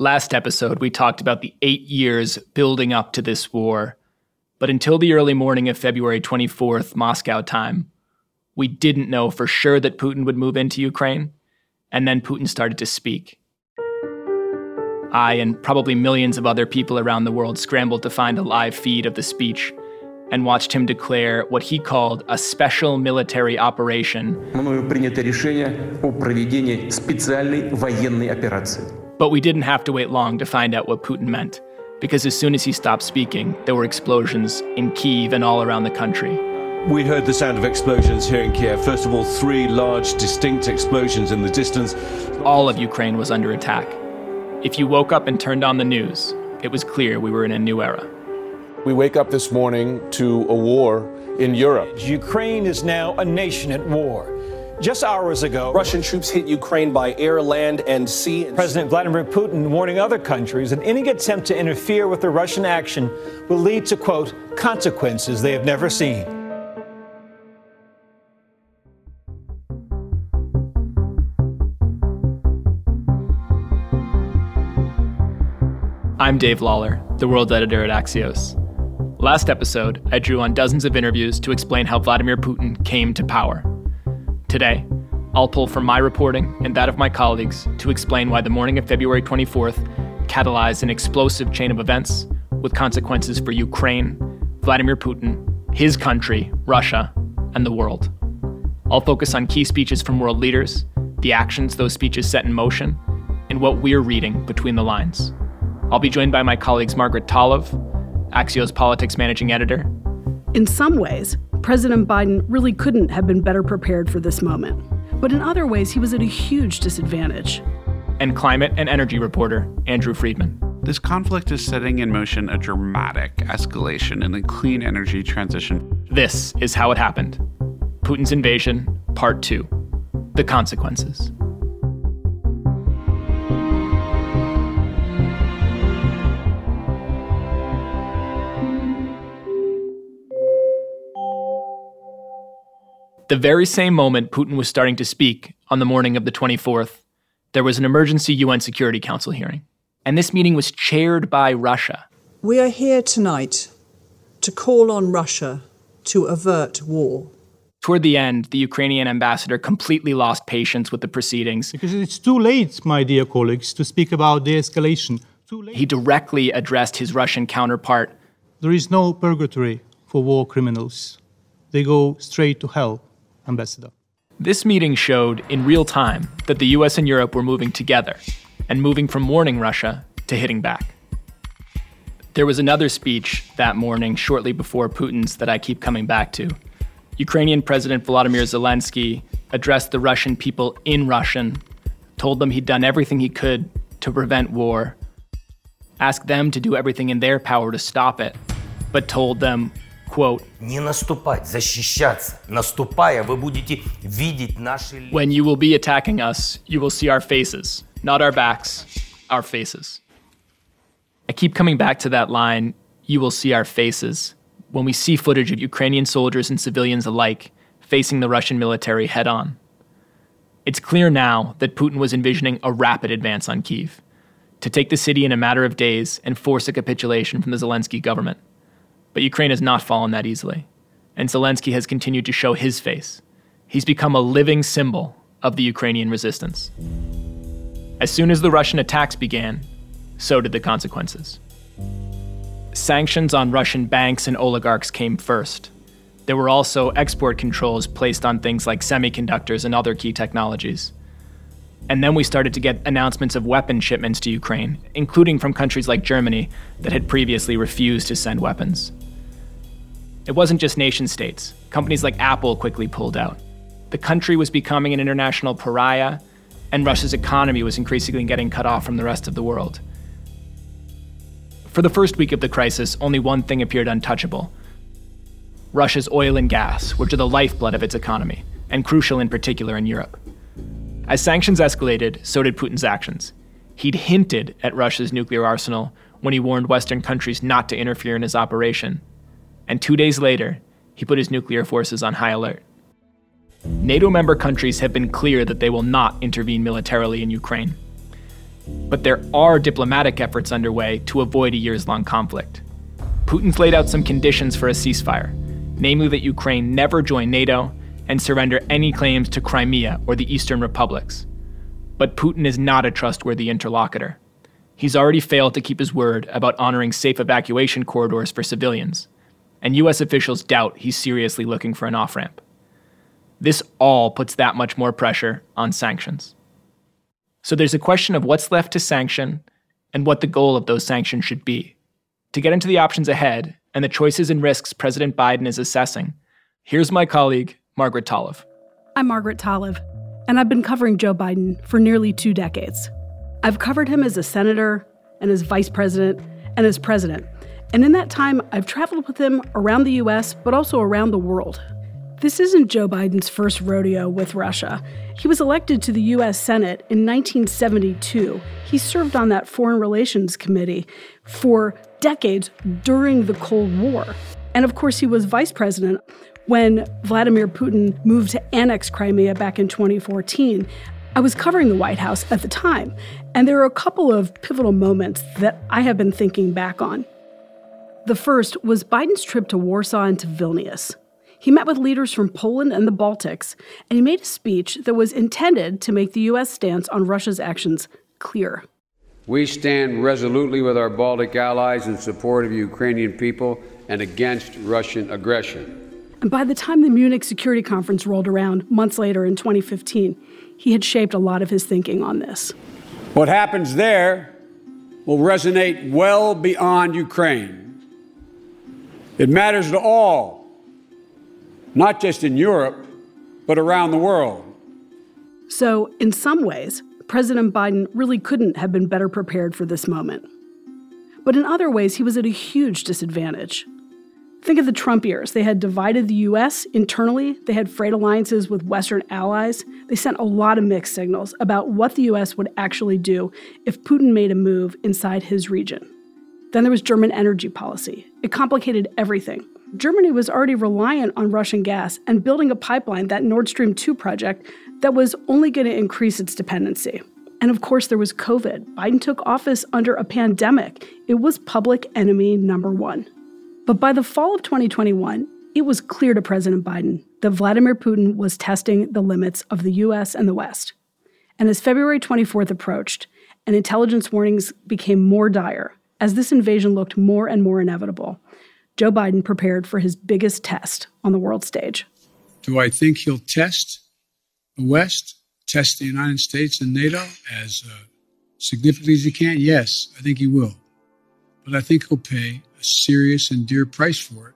Last episode, we talked about the eight years building up to this war. But until the early morning of February 24th, Moscow time, we didn't know for sure that Putin would move into Ukraine. And then Putin started to speak. I and probably millions of other people around the world scrambled to find a live feed of the speech and watched him declare what he called a special military operation. But we didn't have to wait long to find out what Putin meant, because as soon as he stopped speaking, there were explosions in Kiev and all around the country. We heard the sound of explosions here in Kiev. First of all, three large, distinct explosions in the distance. All of Ukraine was under attack. If you woke up and turned on the news, it was clear we were in a new era. We wake up this morning to a war in Europe. Ukraine is now a nation at war. Just hours ago, Russian troops hit Ukraine by air, land, and sea. President Vladimir Putin warning other countries that any attempt to interfere with the Russian action will lead to, quote, consequences they have never seen. I'm Dave Lawler, the world editor at Axios. Last episode, I drew on dozens of interviews to explain how Vladimir Putin came to power. Today, I'll pull from my reporting and that of my colleagues to explain why the morning of February 24th catalyzed an explosive chain of events with consequences for Ukraine, Vladimir Putin, his country, Russia, and the world. I'll focus on key speeches from world leaders, the actions those speeches set in motion, and what we're reading between the lines. I'll be joined by my colleagues Margaret Talev, Axios politics managing editor. In some ways, President Biden really couldn't have been better prepared for this moment. But in other ways, he was at a huge disadvantage. And climate and energy reporter Andrew Freedman. This conflict is setting in motion a dramatic escalation in the clean energy transition. This is how it happened Putin's invasion, part two the consequences. The very same moment Putin was starting to speak on the morning of the 24th, there was an emergency UN Security Council hearing. And this meeting was chaired by Russia. We are here tonight to call on Russia to avert war. Toward the end, the Ukrainian ambassador completely lost patience with the proceedings. Because it's too late, my dear colleagues, to speak about de escalation. He directly addressed his Russian counterpart. There is no purgatory for war criminals, they go straight to hell. Ambassador. This meeting showed in real time that the US and Europe were moving together and moving from warning Russia to hitting back. There was another speech that morning, shortly before Putin's, that I keep coming back to. Ukrainian President Volodymyr Zelensky addressed the Russian people in Russian, told them he'd done everything he could to prevent war, asked them to do everything in their power to stop it, but told them quote, Не наступать, защищаться. Наступая, вы будете видеть наши When you will be attacking us, you will see our faces, not our backs, our faces. I keep coming back to that line, you will see our faces, when we see footage of Ukrainian soldiers and civilians alike facing the Russian military head on. It's clear now that Putin was envisioning a rapid advance on Kiev, to take the city in a matter of days and force a capitulation from the Zelensky government. But Ukraine has not fallen that easily, and Zelensky has continued to show his face. He's become a living symbol of the Ukrainian resistance. As soon as the Russian attacks began, so did the consequences. Sanctions on Russian banks and oligarchs came first. There were also export controls placed on things like semiconductors and other key technologies. And then we started to get announcements of weapon shipments to Ukraine, including from countries like Germany that had previously refused to send weapons. It wasn't just nation states. Companies like Apple quickly pulled out. The country was becoming an international pariah, and Russia's economy was increasingly getting cut off from the rest of the world. For the first week of the crisis, only one thing appeared untouchable Russia's oil and gas, which are the lifeblood of its economy, and crucial in particular in Europe. As sanctions escalated, so did Putin's actions. He'd hinted at Russia's nuclear arsenal when he warned Western countries not to interfere in his operation, and two days later, he put his nuclear forces on high alert. NATO member countries have been clear that they will not intervene militarily in Ukraine. But there are diplomatic efforts underway to avoid a years long conflict. Putin's laid out some conditions for a ceasefire, namely that Ukraine never join NATO and surrender any claims to Crimea or the Eastern republics. But Putin is not a trustworthy interlocutor. He's already failed to keep his word about honoring safe evacuation corridors for civilians, and US officials doubt he's seriously looking for an off ramp. This all puts that much more pressure on sanctions. So there's a question of what's left to sanction and what the goal of those sanctions should be. To get into the options ahead and the choices and risks President Biden is assessing, here's my colleague, Margaret Talev. I'm Margaret Talev, and I've been covering Joe Biden for nearly two decades. I've covered him as a senator and as vice president and as president. And in that time, I've traveled with him around the US, but also around the world. This isn't Joe Biden's first rodeo with Russia. He was elected to the U.S. Senate in 1972. He served on that Foreign Relations Committee for decades during the Cold War. And of course, he was vice president when Vladimir Putin moved to annex Crimea back in 2014. I was covering the White House at the time, and there are a couple of pivotal moments that I have been thinking back on. The first was Biden's trip to Warsaw and to Vilnius. He met with leaders from Poland and the Baltics, and he made a speech that was intended to make the U.S. stance on Russia's actions clear. We stand resolutely with our Baltic allies in support of the Ukrainian people and against Russian aggression. And by the time the Munich Security Conference rolled around months later in 2015, he had shaped a lot of his thinking on this. What happens there will resonate well beyond Ukraine. It matters to all not just in Europe, but around the world. So, in some ways, President Biden really couldn't have been better prepared for this moment. But in other ways, he was at a huge disadvantage. Think of the Trump years. They had divided the U.S. internally, they had frayed alliances with Western allies. They sent a lot of mixed signals about what the U.S. would actually do if Putin made a move inside his region. Then there was German energy policy. It complicated everything. Germany was already reliant on Russian gas and building a pipeline, that Nord Stream 2 project, that was only going to increase its dependency. And of course, there was COVID. Biden took office under a pandemic. It was public enemy number one. But by the fall of 2021, it was clear to President Biden that Vladimir Putin was testing the limits of the US and the West. And as February 24th approached, and intelligence warnings became more dire as this invasion looked more and more inevitable, Joe Biden prepared for his biggest test on the world stage. Do I think he'll test the West, test the United States and NATO as uh, significantly as he can? Yes, I think he will. But I think he'll pay a serious and dear price for it.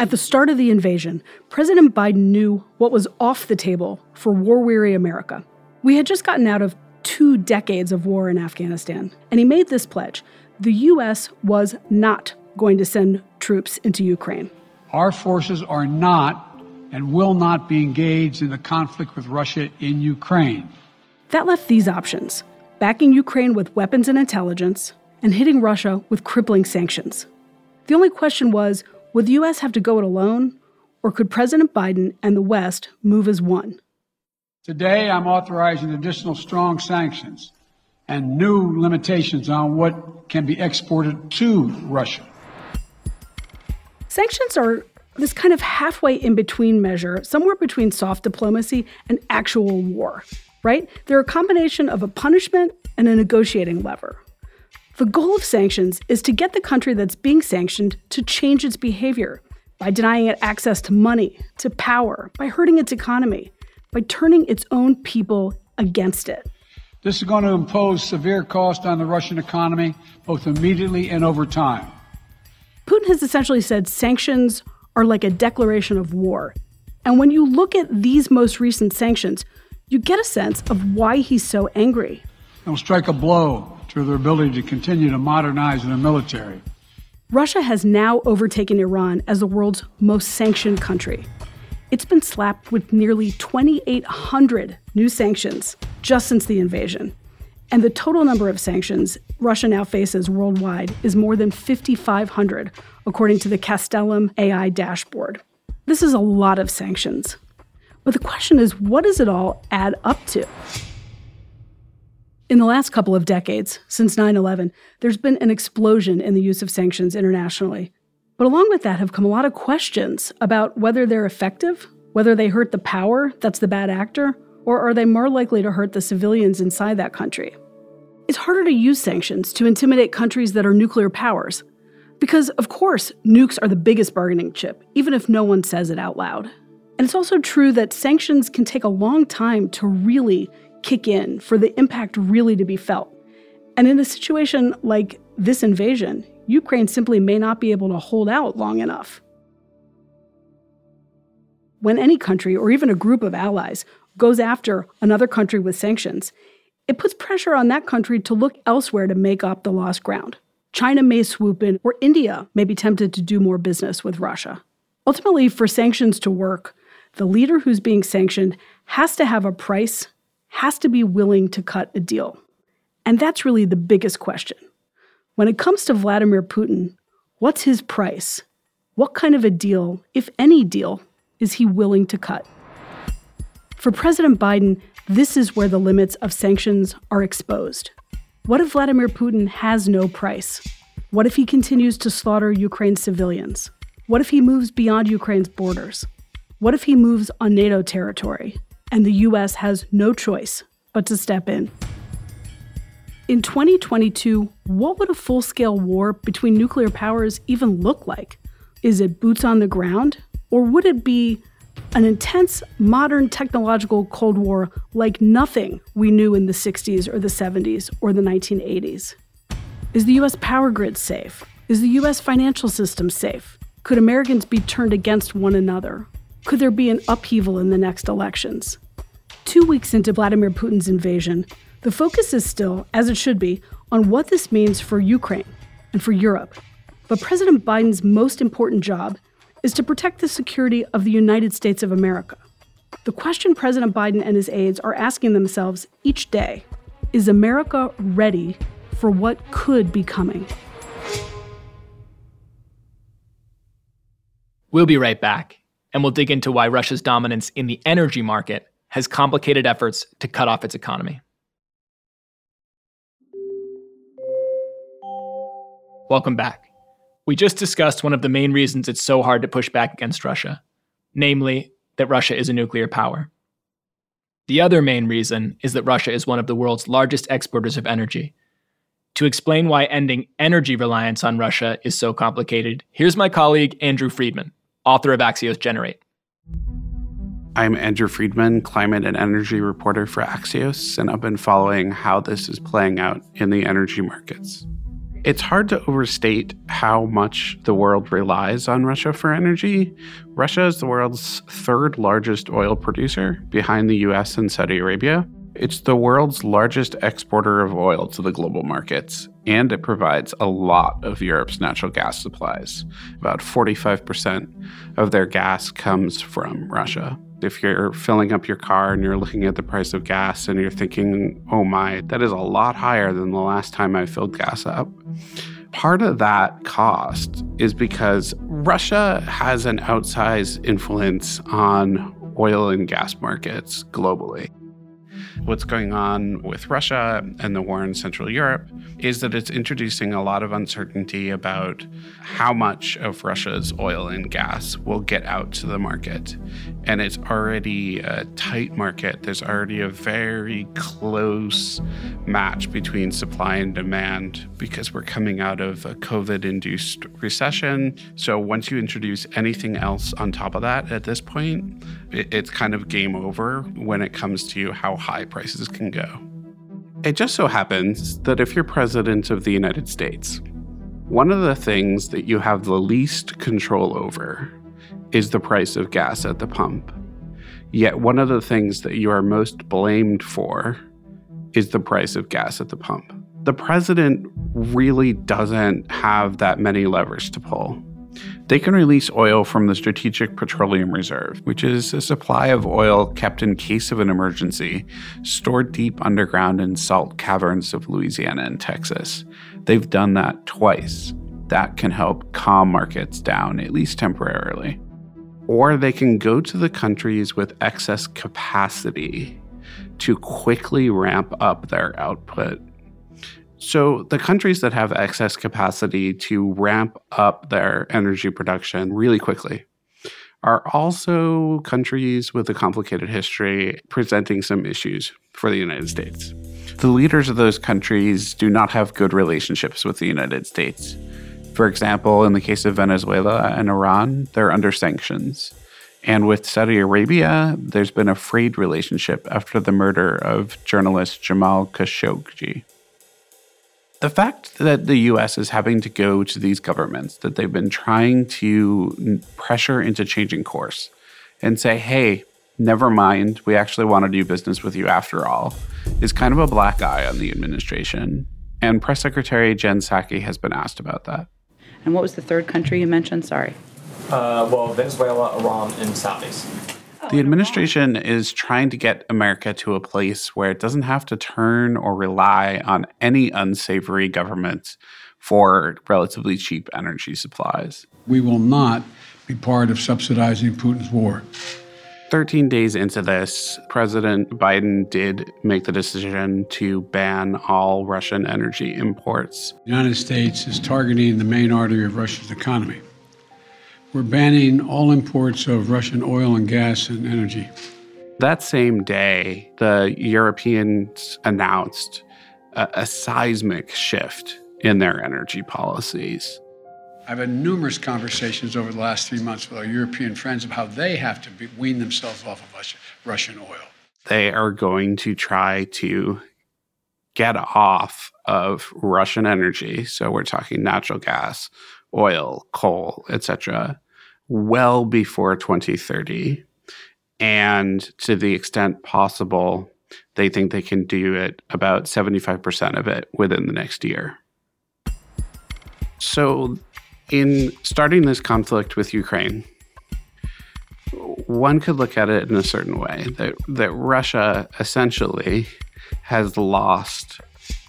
At the start of the invasion, President Biden knew what was off the table for war weary America. We had just gotten out of two decades of war in Afghanistan, and he made this pledge the U.S. was not going to send troops into Ukraine. Our forces are not and will not be engaged in the conflict with Russia in Ukraine. That left these options backing Ukraine with weapons and intelligence, and hitting Russia with crippling sanctions. The only question was would the U.S. have to go it alone, or could President Biden and the West move as one? Today, I'm authorizing additional strong sanctions and new limitations on what can be exported to Russia. Sanctions are this kind of halfway in between measure, somewhere between soft diplomacy and actual war, right? They're a combination of a punishment and a negotiating lever. The goal of sanctions is to get the country that's being sanctioned to change its behavior by denying it access to money, to power, by hurting its economy, by turning its own people against it. This is going to impose severe cost on the Russian economy, both immediately and over time. Putin has essentially said sanctions are like a declaration of war. And when you look at these most recent sanctions, you get a sense of why he's so angry. They'll strike a blow to their ability to continue to modernize their military. Russia has now overtaken Iran as the world's most sanctioned country. It's been slapped with nearly 2,800 new sanctions just since the invasion. And the total number of sanctions Russia now faces worldwide is more than 5,500, according to the Castellum AI dashboard. This is a lot of sanctions. But the question is what does it all add up to? In the last couple of decades, since 9 11, there's been an explosion in the use of sanctions internationally. But along with that have come a lot of questions about whether they're effective, whether they hurt the power that's the bad actor, or are they more likely to hurt the civilians inside that country? It's harder to use sanctions to intimidate countries that are nuclear powers. Because, of course, nukes are the biggest bargaining chip, even if no one says it out loud. And it's also true that sanctions can take a long time to really kick in, for the impact really to be felt. And in a situation like this invasion, Ukraine simply may not be able to hold out long enough. When any country, or even a group of allies, goes after another country with sanctions, it puts pressure on that country to look elsewhere to make up the lost ground. China may swoop in, or India may be tempted to do more business with Russia. Ultimately, for sanctions to work, the leader who's being sanctioned has to have a price, has to be willing to cut a deal. And that's really the biggest question. When it comes to Vladimir Putin, what's his price? What kind of a deal, if any deal, is he willing to cut? For President Biden, this is where the limits of sanctions are exposed. What if Vladimir Putin has no price? What if he continues to slaughter Ukraine's civilians? What if he moves beyond Ukraine's borders? What if he moves on NATO territory and the US has no choice but to step in? In 2022, what would a full scale war between nuclear powers even look like? Is it boots on the ground? Or would it be an intense, modern technological Cold War like nothing we knew in the 60s or the 70s or the 1980s? Is the US power grid safe? Is the US financial system safe? Could Americans be turned against one another? Could there be an upheaval in the next elections? Two weeks into Vladimir Putin's invasion, the focus is still, as it should be, on what this means for Ukraine and for Europe. But President Biden's most important job is to protect the security of the United States of America. The question President Biden and his aides are asking themselves each day is America ready for what could be coming? We'll be right back, and we'll dig into why Russia's dominance in the energy market has complicated efforts to cut off its economy. Welcome back. We just discussed one of the main reasons it's so hard to push back against Russia, namely that Russia is a nuclear power. The other main reason is that Russia is one of the world's largest exporters of energy. To explain why ending energy reliance on Russia is so complicated, here's my colleague Andrew Freedman, author of Axios Generate. I'm Andrew Freedman, climate and energy reporter for Axios, and I've been following how this is playing out in the energy markets. It's hard to overstate how much the world relies on Russia for energy. Russia is the world's third largest oil producer behind the US and Saudi Arabia. It's the world's largest exporter of oil to the global markets, and it provides a lot of Europe's natural gas supplies. About 45% of their gas comes from Russia if you're filling up your car and you're looking at the price of gas and you're thinking, oh my, that is a lot higher than the last time I filled gas up. Part of that cost is because Russia has an outsized influence on oil and gas markets globally what's going on with Russia and the war in Central Europe is that it's introducing a lot of uncertainty about how much of Russia's oil and gas will get out to the market. And it's already a tight market. There's already a very close match between supply and demand because we're coming out of a COVID induced recession. So once you introduce anything else on top of that at this point, it's kind of game over when it comes to how high prices can go. It just so happens that if you're president of the United States, one of the things that you have the least control over is the price of gas at the pump. Yet, one of the things that you are most blamed for is the price of gas at the pump. The president really doesn't have that many levers to pull. They can release oil from the Strategic Petroleum Reserve, which is a supply of oil kept in case of an emergency, stored deep underground in salt caverns of Louisiana and Texas. They've done that twice. That can help calm markets down, at least temporarily. Or they can go to the countries with excess capacity to quickly ramp up their output. So, the countries that have excess capacity to ramp up their energy production really quickly are also countries with a complicated history presenting some issues for the United States. The leaders of those countries do not have good relationships with the United States. For example, in the case of Venezuela and Iran, they're under sanctions. And with Saudi Arabia, there's been a frayed relationship after the murder of journalist Jamal Khashoggi. The fact that the US is having to go to these governments that they've been trying to pressure into changing course and say, hey, never mind, we actually want to do business with you after all, is kind of a black eye on the administration. And Press Secretary Jen Psaki has been asked about that. And what was the third country you mentioned? Sorry. Uh, well, Venezuela, Iran, and Saudis. The administration is trying to get America to a place where it doesn't have to turn or rely on any unsavory government for relatively cheap energy supplies. We will not be part of subsidizing Putin's war. 13 days into this, President Biden did make the decision to ban all Russian energy imports. The United States is targeting the main artery of Russia's economy. We're banning all imports of Russian oil and gas and energy. That same day, the Europeans announced a, a seismic shift in their energy policies. I've had numerous conversations over the last three months with our European friends of how they have to be, wean themselves off of Russian oil. They are going to try to get off of Russian energy. So we're talking natural gas, oil, coal, etc., well before 2030. And to the extent possible, they think they can do it about 75% of it within the next year. So, in starting this conflict with Ukraine, one could look at it in a certain way that, that Russia essentially has lost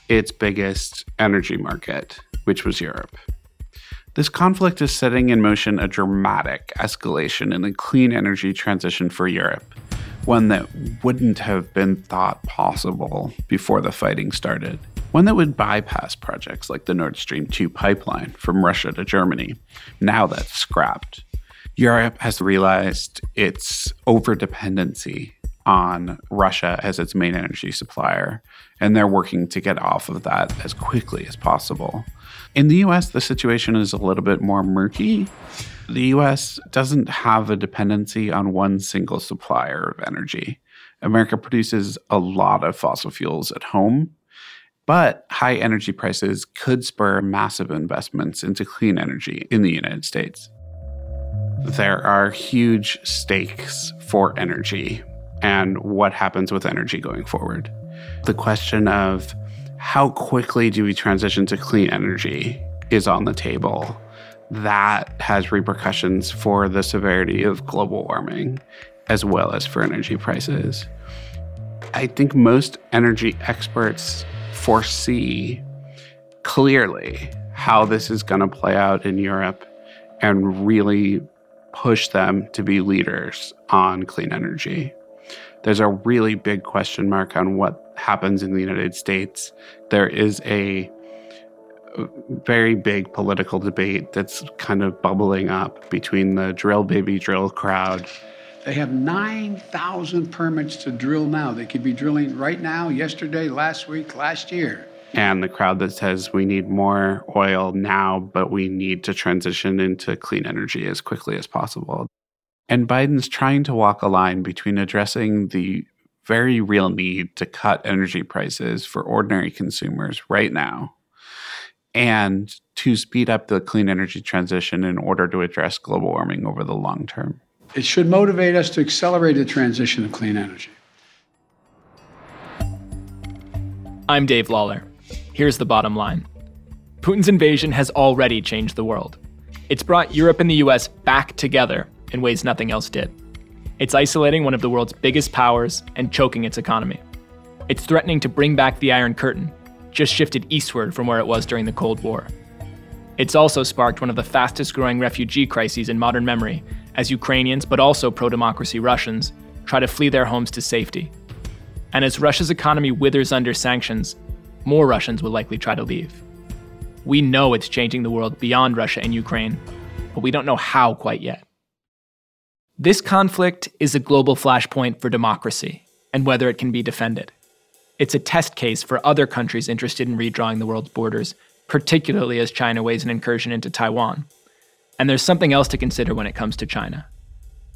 its biggest energy market, which was Europe. This conflict is setting in motion a dramatic escalation in the clean energy transition for Europe, one that wouldn't have been thought possible before the fighting started. One that would bypass projects like the Nord Stream 2 pipeline from Russia to Germany. Now that's scrapped. Europe has realized its overdependency on Russia as its main energy supplier, and they're working to get off of that as quickly as possible. In the US, the situation is a little bit more murky. The US doesn't have a dependency on one single supplier of energy. America produces a lot of fossil fuels at home, but high energy prices could spur massive investments into clean energy in the United States. There are huge stakes for energy and what happens with energy going forward. The question of how quickly do we transition to clean energy is on the table. That has repercussions for the severity of global warming as well as for energy prices. I think most energy experts foresee clearly how this is going to play out in Europe and really push them to be leaders on clean energy. There's a really big question mark on what happens in the United States. There is a very big political debate that's kind of bubbling up between the drill baby drill crowd. They have 9,000 permits to drill now. They could be drilling right now, yesterday, last week, last year. And the crowd that says we need more oil now, but we need to transition into clean energy as quickly as possible. And Biden's trying to walk a line between addressing the very real need to cut energy prices for ordinary consumers right now and to speed up the clean energy transition in order to address global warming over the long term. It should motivate us to accelerate the transition to clean energy. I'm Dave Lawler. Here's the bottom line Putin's invasion has already changed the world. It's brought Europe and the US back together in ways nothing else did. It's isolating one of the world's biggest powers and choking its economy. It's threatening to bring back the Iron Curtain, just shifted eastward from where it was during the Cold War. It's also sparked one of the fastest growing refugee crises in modern memory as Ukrainians, but also pro democracy Russians, try to flee their homes to safety. And as Russia's economy withers under sanctions, more Russians will likely try to leave. We know it's changing the world beyond Russia and Ukraine, but we don't know how quite yet. This conflict is a global flashpoint for democracy and whether it can be defended. It's a test case for other countries interested in redrawing the world's borders, particularly as China weighs an incursion into Taiwan. And there's something else to consider when it comes to China.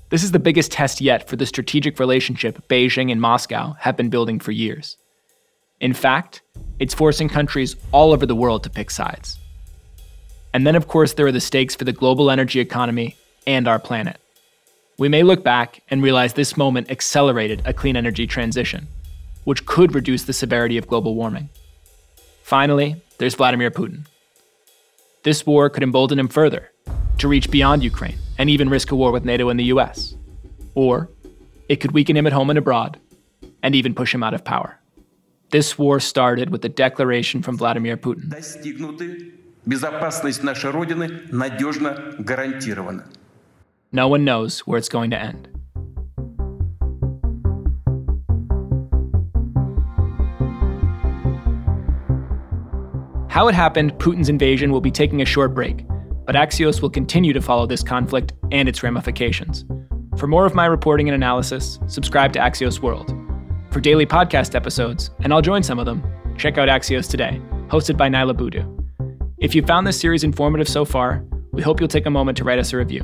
This is the biggest test yet for the strategic relationship Beijing and Moscow have been building for years. In fact, it's forcing countries all over the world to pick sides. And then, of course, there are the stakes for the global energy economy and our planet We may look back and realize this moment accelerated a clean energy transition, which could reduce the severity of global warming. Finally, there's Vladimir Putin. This war could embolden him further to reach beyond Ukraine and even risk a war with NATO and the US. Or it could weaken him at home and abroad and even push him out of power. This war started with a declaration from Vladimir Putin. Безопасность нашей Родины надежно гарантирована. No one knows where it's going to end. How it happened, Putin's invasion will be taking a short break, but Axios will continue to follow this conflict and its ramifications. For more of my reporting and analysis, subscribe to Axios World. For daily podcast episodes, and I'll join some of them, check out Axios Today, hosted by Niala Boodhoo. If you found this series informative so far, we hope you'll take a moment to write us a review.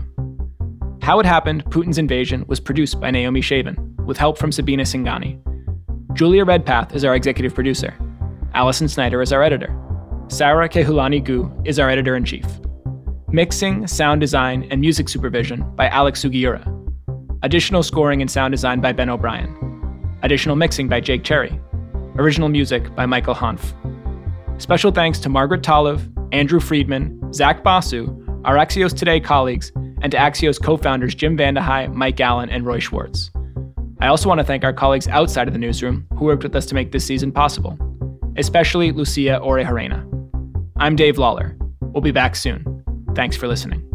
How It Happened Putin's Invasion was produced by Naomi Shavin, with help from Sabina Singani. Julia Redpath is our executive producer. Allison Snyder is our editor. Sara Kehaulani Goo is our editor in chief. Mixing, sound design, and music supervision by Alex Sugiura. Additional scoring and sound design by Ben O'Brien. Additional mixing by Jake Cherry. Original music by Michael Hanf. Special thanks to Margaret Talev, Andrew Freedman, Zach Basu, our Axios Today colleagues, and to Axios co founders Jim VandeHei, Mike Allen, and Roy Schwartz. I also want to thank our colleagues outside of the newsroom who worked with us to make this season possible, especially Lucia Orejarena. I'm Dave Lawler. We'll be back soon. Thanks for listening.